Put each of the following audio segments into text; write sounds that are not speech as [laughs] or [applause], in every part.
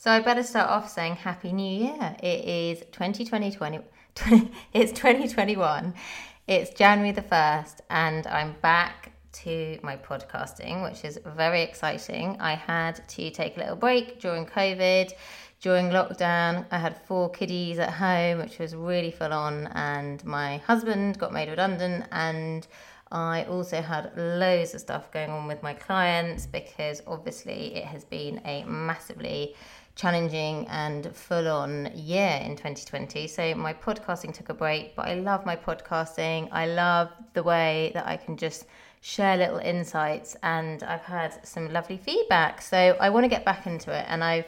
So I better start off saying Happy New Year. It is 2020, [laughs] it's 2021. It's January the 1st, and I'm back to my podcasting, which is very exciting. I had to take a little break during COVID. During lockdown, I had four kiddies at home, which was really full on, and my husband got made redundant, and I also had loads of stuff going on with my clients because obviously it has been a massively challenging and full on year in 2020. So my podcasting took a break, but I love my podcasting. I love the way that I can just share little insights and I've had some lovely feedback. So I want to get back into it and I've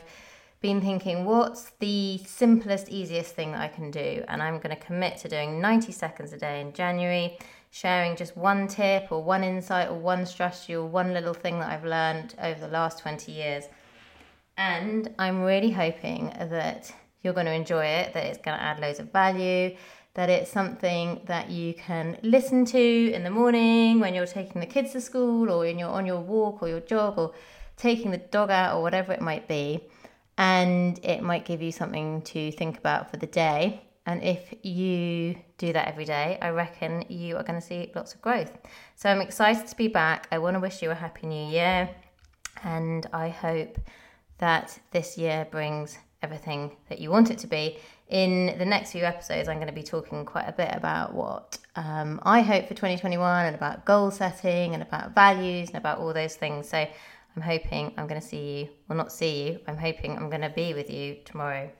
been thinking what's the simplest easiest thing that I can do and I'm going to commit to doing 90 seconds a day in January sharing just one tip or one insight or one strategy or one little thing that I've learned over the last 20 years and I'm really hoping that you're going to enjoy it, that it's going to add loads of value, that it's something that you can listen to in the morning when you're taking the kids to school or when you're on your walk or your jog or taking the dog out or whatever it might be. And it might give you something to think about for the day. And if you do that every day, I reckon you are going to see lots of growth. So I'm excited to be back. I want to wish you a happy new year. And I hope that this year brings everything that you want it to be. In the next few episodes, I'm going to be talking quite a bit about what um, I hope for 2021 and about goal setting and about values and about all those things. So I'm hoping I'm going to see you, well, not see you, I'm hoping I'm going to be with you tomorrow